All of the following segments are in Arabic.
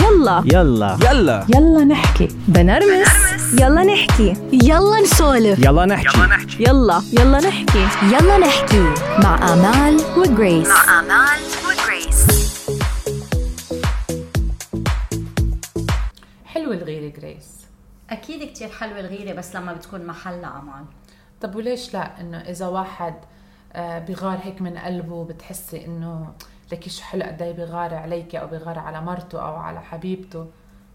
يلا. يلا. يلا. يلا نحكي. بنرمس. يلا نحكي. يلا نسولف. يلا نحكي. يلا يلا. نحكي. يلا نحكي. مع آمال وجريس. آمال وجريس. حلوة الغيرة جريس. أكيد كتير حلوة الغيرة بس لما بتكون محلها أمان طب وليش لا؟ إنه إذا واحد آه، بغار هيك من قلبه بتحسي إنه شو حلو قد إيه بغار عليك أو بغار على مرته أو على حبيبته.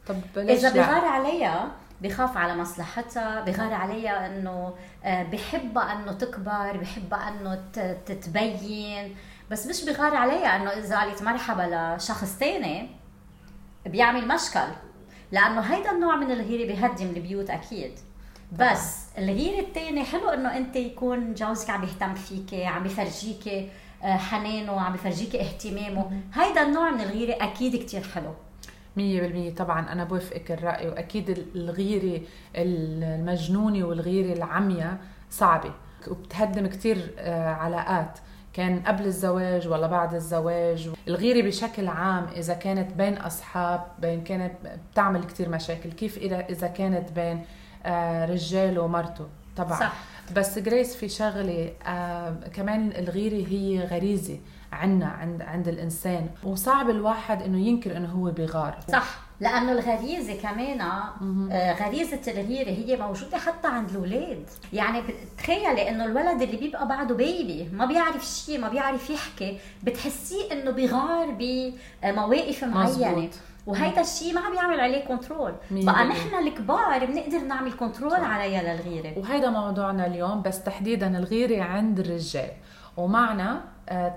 طب ليش إذا لا؟ بغار عليها بخاف على مصلحتها بغار عليها إنه آه، بحبها إنه تكبر بحبها إنه تتبين. بس مش بغار عليها إنه إذا قالت مرحبا لشخص تاني بيعمل مشكل. لأنه هيدا النوع من الغيرة بيهدم البيوت أكيد. بس الغيرة الثانية حلو إنه أنت يكون جوزك عم يهتم فيكي عم يفرجيكي. حنانه عم يفرجيكي اهتمامه. هيدا النوع من الغيرة أكيد كتير حلو. مية بالمية طبعا أنا بوافقك الرأي وأكيد الغيرة المجنونة والغيرة العمية صعبة. وبتهدم كتير آه، علاقات. كان قبل الزواج ولا بعد الزواج. الغيرة بشكل عام إذا كانت بين أصحاب بين كانت بتعمل كتير مشاكل. كيف إذا إذا كانت بين آه، رجال ومرته؟ طبعا. صح. بس جريس في شغله آه كمان الغيره هي غريزة عنا عند عند الإنسان. وصعب الواحد إنه ينكر إنه هو بغار. صح. لأنه الغريزة كمان آه، غريزة الغيرة هي موجودة حتى عند الأولاد. يعني تخيلي إنه الولد اللي بيبقى بعده bébé ما بيعرف شيء ما بيعرف يحكي بتحسيه إنه بغار بمواقف معينة. وهيدا الشيء ما عم يعمل عليه control بقى. نحن الكبار بنقدر نعمل control عليها للغيرة. وهيدا موضوعنا اليوم بس تحديدا الغيرة عند الرجال. ومعنا آه،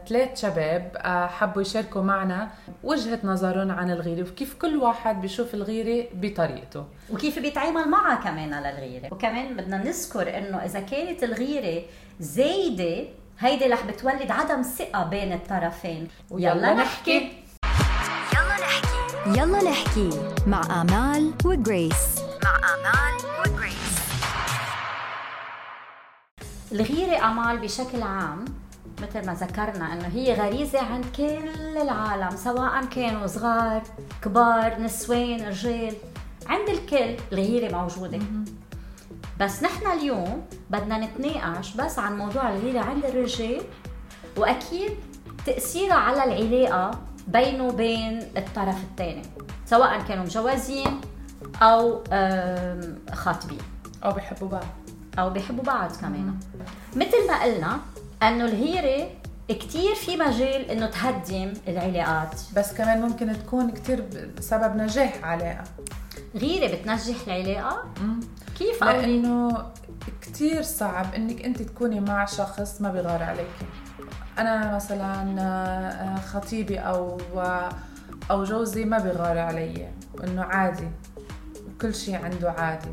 ثلاث شباب آه، حبوا يشاركوا معنا وجهة نظرهم عن الغيرة وكيف كل واحد بيشوف الغيرة بطريقته. وكيف بيتعامل معها كمان على الغيرة. وكمان بدنا نذكر إنه إذا كانت الغيرة زايدة هيدي رح بتولد عدم ثقة بين الطرفين. ويلا نحكي. يلا نحكي. يلا نحكي مع آمال وجريس. مع آمال وجريس. الغيرة أمال بشكل عام مثل ما ذكرنا إنه هي غريزة عند كل العالم سواء كانوا صغار كبار نسوان رجال عند الكل الغيرة موجودة. بس نحن اليوم بدنا نتناقش بس عن موضوع الغيرة عند الرجال وأكيد تأثيرها على العلاقة بينه وبين الطرف الثاني سواء كانوا مجوزين أو خاطبين. أو بيحبوا بعض. أو بيحبوا بعض كمان. مثل ما قلنا إنه الهيرة كتير في مجال إنه تهدم العلاقات. بس كمان ممكن تكون كتير سبب نجاح علاقة. غيرة بتنجح العلاقة؟ كيف لأنه كتير صعب إنك أنت تكوني مع شخص ما بيغار عليك. أنا مثلا آه، خطيبي أو أو جوزي ما بيغار علي. إنه عادي. كل شيء عنده عادي.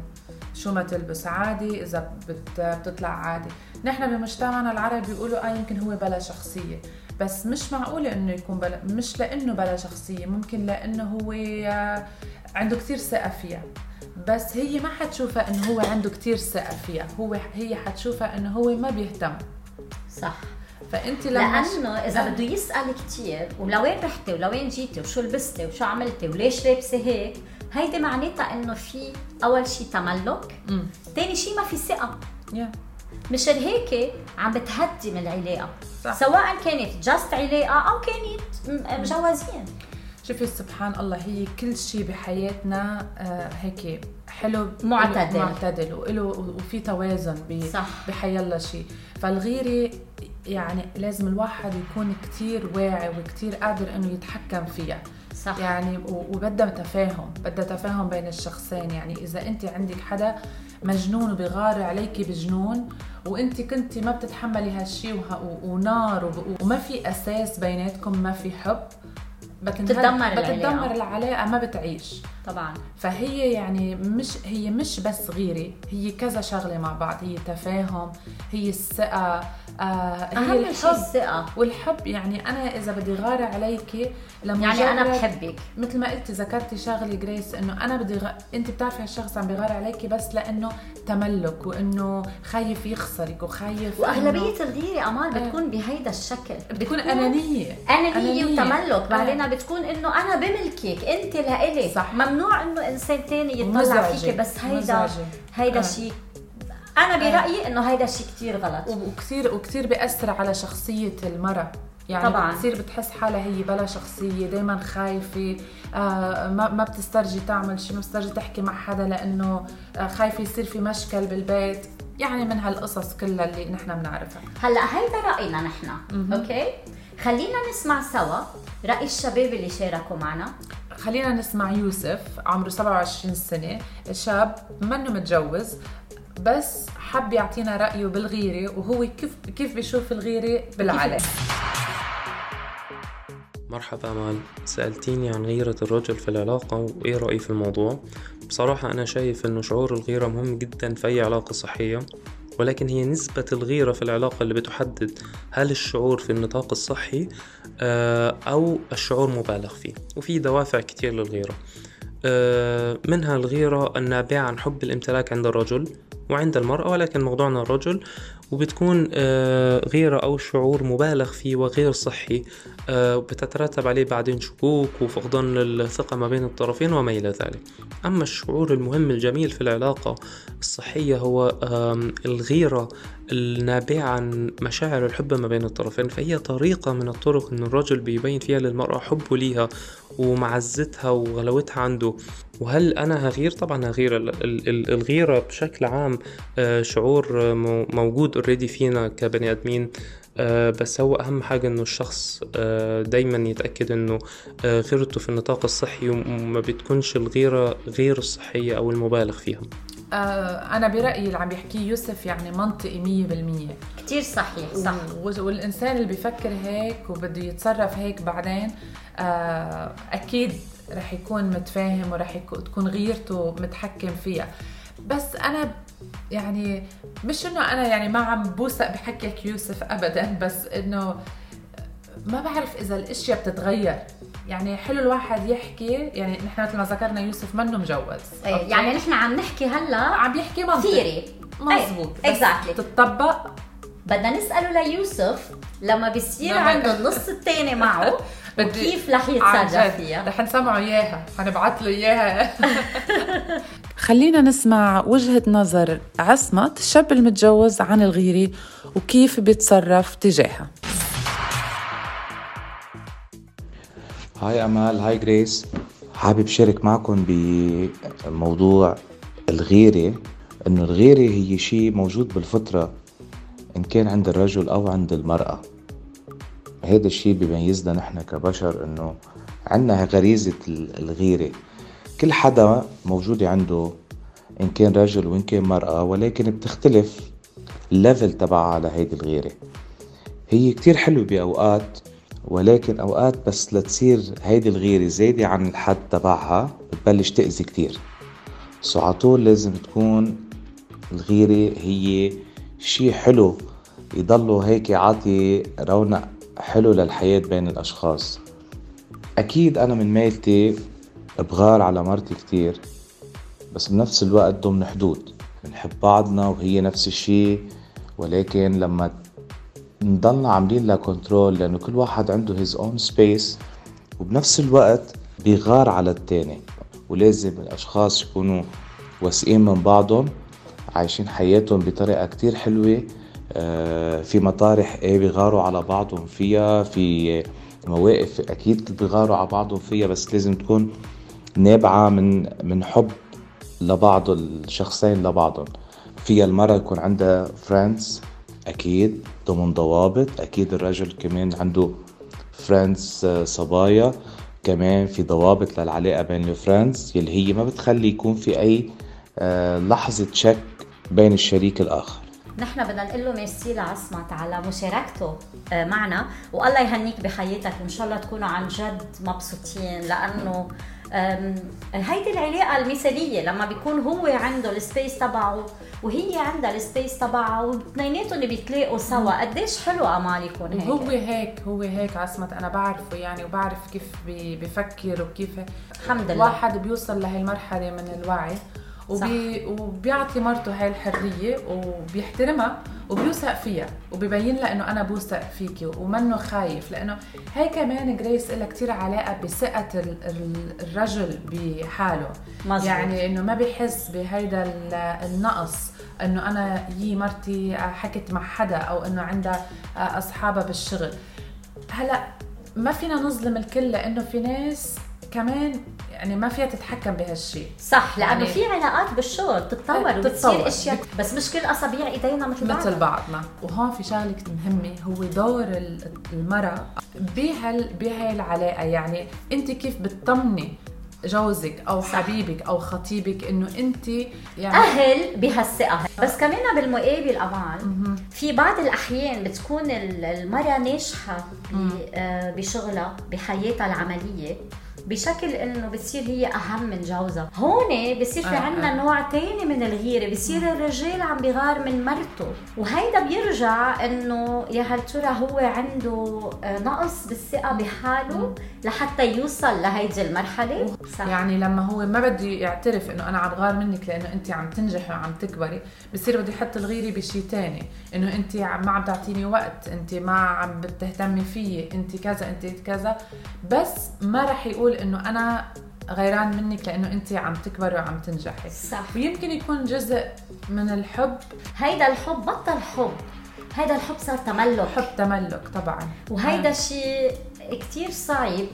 شو ما تلبس عادي إذا بت- بتطلع عادي. نحن بمجتمعنا العربي بيقولوا آه يمكن هو بلا شخصية. بس مش معقولة إنه يكون بلا مش لإنه بلا شخصية ممكن لإنه هو آه، عنده كتير ثقة فيها. بس هي ما حتشوفها إنه هو عنده كتير ثقة فيها. هو هي حتشوفها إنه هو ما بيهتم. صح. فأنت لما لأنه إذا بده يسأل كثير ولوين رحتي ولوين جيتي وشو لبستي وشو عملتي وليش لابسة هيك هيدي معناتها إنه في أول شيء تملك. ثاني شيء ما في ثقة. يا مشان هيك عم بتهدم العلاقة صح. سواء كانت جاست علاقة أو كانت مجوزين شوفي سبحان الله هي كل شيء بحياتنا آه، هيك حلو معتدل. معتدل وله وفي توازن ب- صح. بحيلا شيء فالغيرة يعني لازم الواحد يكون كتير واعي وكتير قادر إنه يتحكم فيها صح يعني وبدها تفاهم بدها تفاهم بين الشخصين يعني إذا انت عندك حدا مجنون وبغار عليكي بجنون وانت كنتي ما بتتحملي هالشي ونار وما في أساس بيناتكم ما في حب بتتدمر العلاقة. بتتدمر العلاقة ما بتعيش طبعا. فهي يعني مش هي مش بس غيره هي كذا شغلة مع بعض هي تفاهم هي الثقة آه هي أهم شيء الحب. الثقة. والحب يعني أنا إذا بدي غار عليكي لما يعني أنا بحبك. مثل ما قلتي ذكرتي شغلة جريس إنه أنا بدي غ... انت بتعرفي هالشخص عم بيغار عليكي بس لأنه تملك وإنه خايف يخسرك وخايف وأغلبية إنه- الغيرة امال إيه. بتكون بهيدا الشكل. بتكون أنانية. أنانية وتملك بعدين آه. بتكون إنه أنا بملكك أنت لإلي صح. ممنوع إنه إنسان تاني يطلع ومزعجة. فيك بس هيدا. هيدا آه. شيء أنا برأيي إنه هيدا شيء كثير غلط وكثير وكثير بيأثر على شخصية المرأة يعني طبعاً. بتصير بتحس حالها هي بلا شخصية دايما خايفة آه ما, ما بتسترجي تعمل شيء ما بتسترجي تحكي مع حدا لأنه آه خايفة يصير في مشكل بالبيت يعني من هالقصص كلها اللي نحن بنعرفها هلأ هيدا رأينا نحن أوكي خلينا نسمع سوا رأي الشباب اللي شاركوا معنا خلينا نسمع يوسف عمره 27 سنة شاب منه متجوز بس حب يعطينا رأيه بالغيرة وهو كيف كيف بيشوف الغيرة بالعلن مرحبا مال سألتيني عن غيرة الرجل في العلاقة وإيه رأيي في الموضوع؟ بصراحة أنا شايف إنه شعور الغيرة مهم جدا في أي علاقة صحية ولكن هي نسبة الغيرة في العلاقة اللي بتحدد هل الشعور في النطاق الصحي أو الشعور مبالغ فيه وفي دوافع كتير للغيرة. آه، منها الغيرة النابعة عن حب الامتلاك عند الرجل وعند المرأة ولكن موضوعنا الرجل. وبتكون آه، غيرة أو شعور مبالغ فيه وغير صحي. آه، بتترتب عليه بعدين شكوك وفقدان الثقة ما بين الطرفين وما إلى ذلك. أما الشعور المهم الجميل في العلاقة الصحية هو الغيرة النابعة عن مشاعر الحب ما بين الطرفين. فهي طريقة من الطرق أن الرجل بيبين فيها للمرأة حبه ليها ومعزتها وغلاوتها عنده. وهل أنا هغير؟ طبعا هغير ال- ال- ال- الغيرة بشكل عام آه، شعور مو- موجود اوريدي فينا كبني آدمين. آه، بس هو أهم حاجة إنه الشخص آه، دايما يتأكد إنه آه، غيرته في النطاق الصحي وما بتكونش الغيرة غير الصحية أو المبالغ فيها. آه أنا برأيي اللي عم يحكيه يوسف يعني منطقي مية بالمية. كثير صحيح صح. و- والإنسان اللي بيفكر هيك وبده يتصرف هيك بعدين آه أكيد رح يكون متفاهم ورح يكون تكون غيرته متحكم فيها. بس أنا يعني مش إنه أنا يعني ما عم بوثق بحكيك يوسف أبدا بس إنه ما بعرف إذا الأشياء بتتغير. يعني حلو الواحد يحكي يعني نحن مثل ما ذكرنا يوسف منه مجوز. إيه، okay؟ يعني نحن عم نحكي هلأ عم يحكي منطق. théorie مزبوط إيه، exactly. تطبق بدنا نسأله ليوسف لما بيصير لما- عنده النص الثاني معه وكيف رح يتصرف. فيها. رح نسمعه إياها. حنبعث له إياها. خلينا نسمع وجهة نظر عصمت الشاب المتجوز عن الغيرة وكيف بيتصرف تجاهها. هاي أمال هاي جريس. حابب شارك معكم بموضوع الغيرة إنه الغيرة هي شيء موجود بالفطرة إن كان عند الرجل أو عند المرأة. هذا الشيء بيميزنا نحن كبشر إنه عنا غريزة الغيرة. كل حدا موجودة عنده إن كان رجل وإن كان مرأة ولكن بتختلف الليفل تبعها على هيدي الغيرة. هي كتير حلوة بأوقات ولكن أوقات بس لتصير هيدي الغيرة زايدة عن الحد تبعها بتبلش تأذي كتير. so عطول لازم تكون الغيرة هي شي حلو يضلوا هيك يعطي رونق حلو للحياة بين الأشخاص. أكيد أنا من ميلتي بغار على مرتي كتير بس بنفس الوقت ضمن حدود. بنحب بعضنا وهي نفس الشي ولكن لما نضلنا عاملين لها control لأنه كل واحد عنده his own space وبنفس الوقت بيغار على التاني. ولازم الأشخاص يكونوا واثقين من بعضهم عايشين حياتهم بطريقة كتير حلوة. آه، في مطارح إيه بيغاروا على بعضهم فيها. في مواقف أكيد بيغاروا على بعضهم فيها بس لازم تكون نابعة من من حب لبعض الشخصين لبعضهم. فيها المرأة يكون عندها فريندز أكيد ضمن ضوابط أكيد الرجل كمان عنده friends صبايا. كمان في ضوابط للعلاقة بين ال friends يلي هي ما بتخلي يكون في أي آه، لحظة شك بين الشريك الآخر. نحن بدنا نقول له ميرسي لعصمت على مشاركته آه، معنا. والله يهنيك بحياتك. وان شاء الله تكونوا عن جد مبسوطين لأنه هيدي العلاقة المثالية لما بيكون هو عنده ال space تبعه وهي عندها ال space تبعها واثنيناتهم بيتلاقوا سوا قديش حلو امال يكون هيك؟ هو هيك هو هيك عصمت أنا بعرفه يعني وبعرف كيف بفكر وكيف الحمد لله. واحد بيوصل لهي المرحلة من الوعي. وبي وبيعطي مرته هاي الحرية وبيحترمها وبيوثق فيها وبيبين لها إنه أنا بوثق فيكي ومنه خايف. لأنه هي كمان جريس لها كثير علاقة بثقة ال- ال- الرجل بحاله. مزبوط. يعني إنه ما بيحس بهيدا ال- النقص إنه أنا يي مرتي حكت مع حدا أو إنه عندها أصحابها بالشغل. هلأ ما فينا نظلم الكل لأنه في ناس كمان يعني ما فيها تتحكم بهالشيء صح لأنه يعني- في علاقات بالشغل بتتطور إيه، وبتصير. أشياء بس مش كل اصابيع إيدينا مثل بعض. مثل بعضنا. وهون في شغلة مهمة هو دور ال- المرأة بهال بهاي العلاقه يعني أنت كيف بتطمني جوزك أو صح. حبيبك أو خطيبك إنه أنت يعني أهل بهالثقة. بس كمان بالمقابل أمان في بعض الأحيان بتكون ال- المرأة ناجحة آه، بشغلها بحياتها العملية. بشكل إنه بتصير هي أهم من جوزها. هون بصير في آه، عنا آه. نوع تاني من الغيرة. بصير الرجال عم بيغار من مرته. وهيدا بيرجع إنه يا هل ترى هو عنده آه، نقص بالثقة بحاله لحتى يوصل لهيدي المرحلة. صح. يعني لما هو ما بده يعترف إنه أنا عم بغار منك لأنه انت عم تنجحي وعم تكبري بصير بده يحط الغيرة بشيء تاني. إنه انت ما عم تعطيني وقت انت ما عم بتهتمي فيي انت كذا انت كذا. بس ما رح يقول إنه أنا غيران منك لأنه انت عم تكبري وعم تنجحي. صح. ويمكن يكون جزء من الحب. هيدا الحب بطل حب. هيدا الحب صار تملك. حب تملك طبعا. وهيدا شيء كتير صعب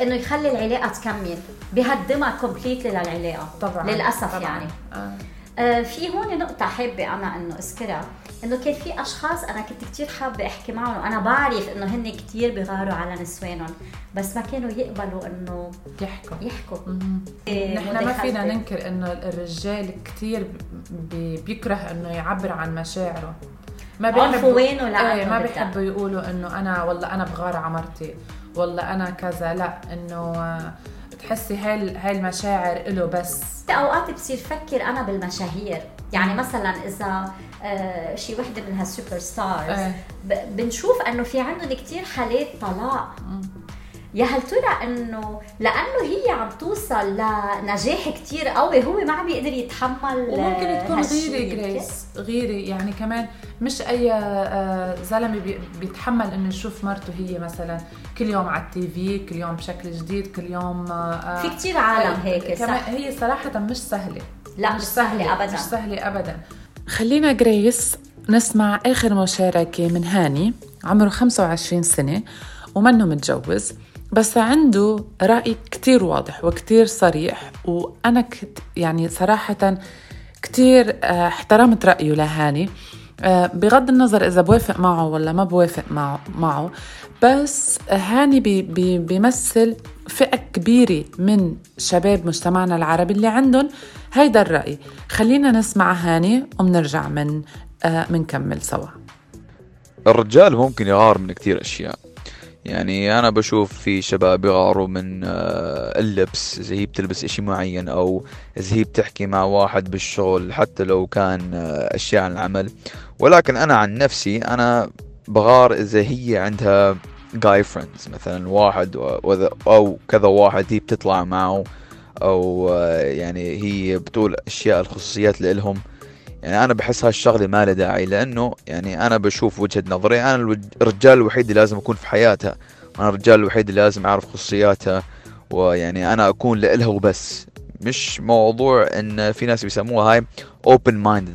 إنه يخلي العلاقة تكمل. بهدمها كومبليتلي للعلاقة. طبعا للأسف طبعا. يعني. آه. آه في هون نقطة حابة أنا إنه أذكرها إنه كان في أشخاص أنا كنت كتير حابة أحكي معهم وأنا بعرف إنه هن كتير بيغاروا على نسوانهم بس ما كانوا يقبلوا إنه يحكوا يحكوا. إيه، نحن ما. فينا ننكر إنه الرجال كثير بيكره إنه يعبر عن مشاعره ما عنفوانه إيه ما. بيحبوا يقولوا إنه أنا والله أنا بغار على مرتي والله أنا كذا لا إنه آه، بتحسي هاي هاي المشاعر له بس؟ أوقات بصير فكر أنا بالمشاهير. يعني مثلا إذا آه شي وحدة من هال super stars إيه. بنشوف إنه في عندهم كتير حالات طلاق. يا هل ترى إنه لأنه هي عم توصل لنجاح كتير قوي هو ما عم بيقدر يتحمل وممكن آه، تكون يمكن؟ جريس غيرة يعني كمان مش أي آه، زلمة بي- بيتحمل إنه يشوف مرته هي مثلا كل يوم على التي في كل يوم بشكل جديد كل يوم آه، في كتير عالم هيك كمان صح هي صراحة مش سهلة. لا مش سهلة ابدا. مش سهلة أبدا. خلينا جريس نسمع آخر مشاركة من هاني عمره 25 سنة ومنه متجوز. بس عنده رأي كتير واضح وكتير صريح وأنا كت يعني صراحة كتير آه، احترمت رأيه لهاني. آه، بغض النظر إذا بوافق معه ولا ما بوافق معه, معه بس هاني بي بي بيمثل فئة كبيرة من شباب مجتمعنا العربي اللي عندهم هيدا الرأي. خلينا نسمع هاني ومنرجع من آه منكمل سوا. الرجال ممكن يغار من كتير أشياء. يعني أنا بشوف في شباب يغاروا من آه، اللبس إذا هي بتلبس إشي معين أو إذا هي بتحكي مع واحد بالشغل حتى لو كان آه، أشياء عن العمل. ولكن أنا عن نفسي أنا بغار إذا هي عندها جاي فريندز مثلا واحد و- وذا- أو كذا واحد هي بتطلع معه أو آه، يعني هي بتقول أشياء الخصوصيات لإلهم. يعني أنا بحس هالشغلة ما لها داعي لأنه يعني أنا بشوف وجهة نظري أنا الرجال الوحيد اللي لازم أكون في حياتها أنا الرجال الوحيد اللي لازم أعرف خصوصياتها ويعني أنا أكون لإلها وبس. مش موضوع إن في ناس بيسموها هاي open minded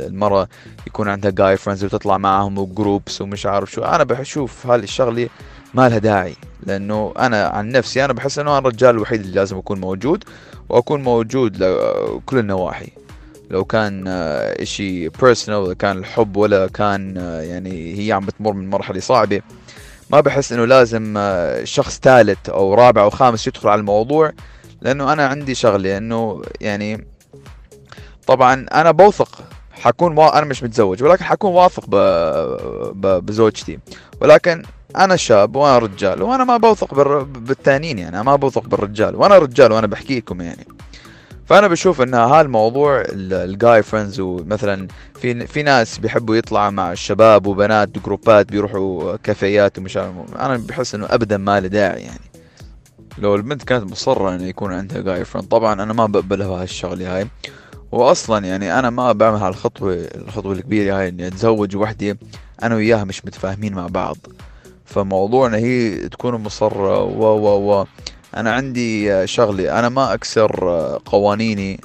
المرأة يكون عندها guy friends وتطلع معهم و groups ومش عارف شو. أنا بشوف هاي الشغلة ما لها داعي لأنه أنا عن نفسي أنا بحس إنه أنا الرجال الوحيد اللي لازم أكون موجود وأكون موجود لكل النواحي. لو كان آه، إشي personal ولا كان الحب ولا كان آه، يعني هي عم بتمر من مرحلة صعبة. ما بحس إنه لازم آه، شخص ثالث أو رابع أو خامس يدخل على الموضوع لأنه أنا عندي شغلة إنه يعني طبعا أنا بوثق حكون وا... أنا مش متزوج ولكن حكون واثق ب... ب... بزوجتي. ولكن أنا شاب وأنا رجال وأنا ما بوثق بال... بالثانيين يعني ما بوثق بالرجال وأنا رجال وأنا بحكي لكم يعني. فأنا بشوف إن هالموضوع الجاي فريندز ومثلا في في ناس بيحبوا يطلعوا مع الشباب وبنات جروبات بيروحوا كافيات ومش أنا بحس إنه ابدا ما له داعي يعني. لو البنت كانت مصرة إنه يكون عندها guy friend طبعا أنا ما بقبلها هالشغلة هاي. واصلا يعني أنا ما بعمل هالخطوة الخطوة الكبيرة هاي إني أتزوج وحدة أنا وياها مش متفاهمين مع بعض. فموضوع ان هي تكون مصرة و و و أنا عندي شغلي. أنا ما أكسر قوانيني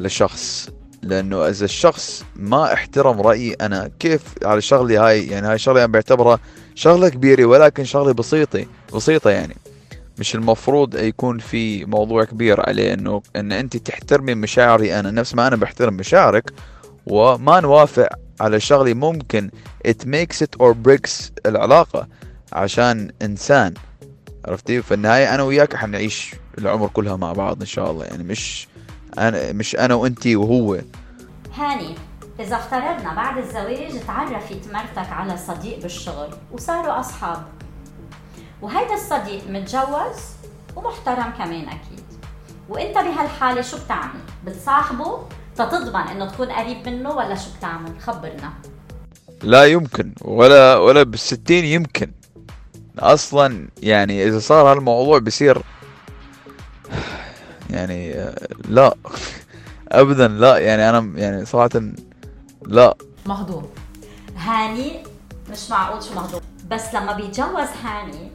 لشخص لأنه إذا الشخص ما احترم رأيي أنا كيف على شغلي هاي؟ يعني هاي شغله أنا بعتبرها شغلة كبيرة ولكن شغله بسيطة بسيطة يعني. مش المفروض يكون في موضوع كبير عليه إنه إن أنت تحترمي مشاعري أنا. نفس ما أنا بحترم مشاعرك وما نوافق على شغلي ممكن it makes it or breaks العلاقة. عشان إنسان عرفتي؟ في النهاية أنا وياك حنعيش العمر كلها مع بعض إن شاء الله. يعني مش أنا مش أنا وأنتي وهو. هاني إذا افترضنا بعد الزواج تعرفت مرتك على صديق بالشغل وصاروا أصحاب. وهيدا الصديق متجوز ومحترم كمان أكيد. وأنت بهالحالة شو بتعمل؟ بتصاحبه؟ تتضمن إنه تكون قريب منه ولا شو بتعمل؟ خبرنا. لا يمكن ولا ولا بالستين يمكن. أصلا يعني إذا صار هالموضوع بصير يعني لا ابدا لا يعني أنا يعني صراحة لا. مهضوم. هاني مش معقول شو مهضوم. بس لما بيتجوز هاني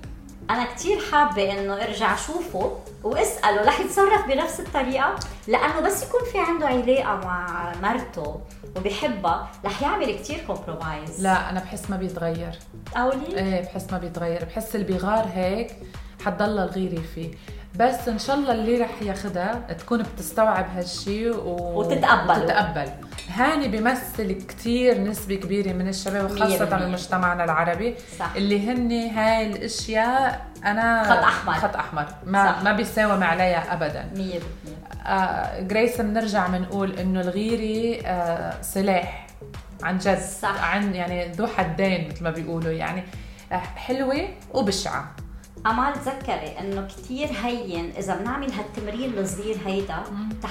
أنا كثير حابة إنه أرجع أشوفه وأسأله رح يتصرف بنفس الطريقة لأنه بس يكون في عنده علاقة مع مرته. وبيحبها رح يعمل كثير compromise لا أنا بحس ما بيتغير قولي إيه بحس ما بيتغير بحس اللي بيغار هيك حتضل الغيرة فيه بس إن شاء الله اللي رح ياخدها تكون بتستوعب هالشي و... وتتقبله. وتتقبل هاني بيمثل كتير نسبة كبيرة من الشباب وخاصة بالمية. بمجتمعنا العربي صح. اللي هن هاي الأشياء أنا خط أحمر. خط أحمر ما صح. ما بيساوم عليها ابدا 100% آه جريس بنرجع بنقول إنه الغيرة آه سلاح عن جد صح. عن يعني ذو حدين مثل ما بيقولوا يعني آه حلوة وبشعة. امال تذكري إنه كثير هين إذا بنعمل هالتمرين الصغير هيدا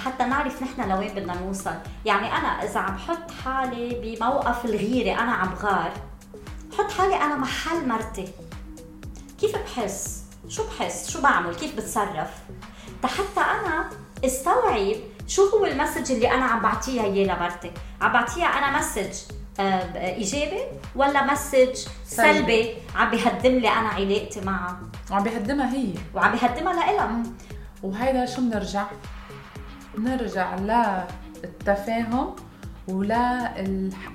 حتى نعرف نحن لوين بدنا نوصل. يعني أنا إذا عم حط حالي بموقف الغيره أنا عم غار حط حالي أنا محل مرتي. كيف بحس؟ شو بحس؟ شو بعمل؟ كيف بتصرف؟ حتى أنا استوعب شو هو ال message اللي أنا عم بعطيها إياه لمرتي عم بعطيها أنا message آه، إيجابي ولا message سلبي. سلبي عم بيهدم لي أنا علاقتي معها؟ وعم بيهدمها هي. وعم بيهدمها لإلها. وهيدا شو بنرجع؟ بنرجع للتفاهم ولا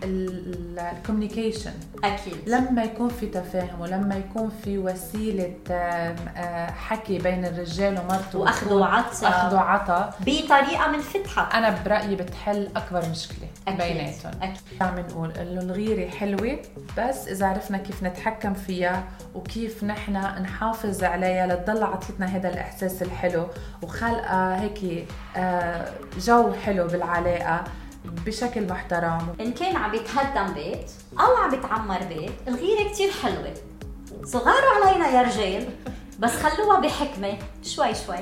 ال communication أكيد. لما يكون في تفاهم ولما يكون في وسيلة آم، آه، حكي بين الرجال ومرته وأخذ وتكون وعطا. أخذ وعطا بطريقة منفتحه أنا برأيي بتحل أكبر مشكلة أكيد. بيناتهم. أكيد. عم نقول؟ إنه الغيرة حلوة بس إذا عرفنا كيف نتحكم فيها وكيف نحن نحافظ عليها لتضل عطيتنا هذا الإحساس الحلو. وخلقها هيك آه، جو حلو بالعلاقة. بشكل محترم. إن كان عم بيتهدم بيت أو عم بيتعمر بيت الغيرة كتير حلوة. صغاروا علينا يا رجال بس خلوها بحكمة. شوي شوي.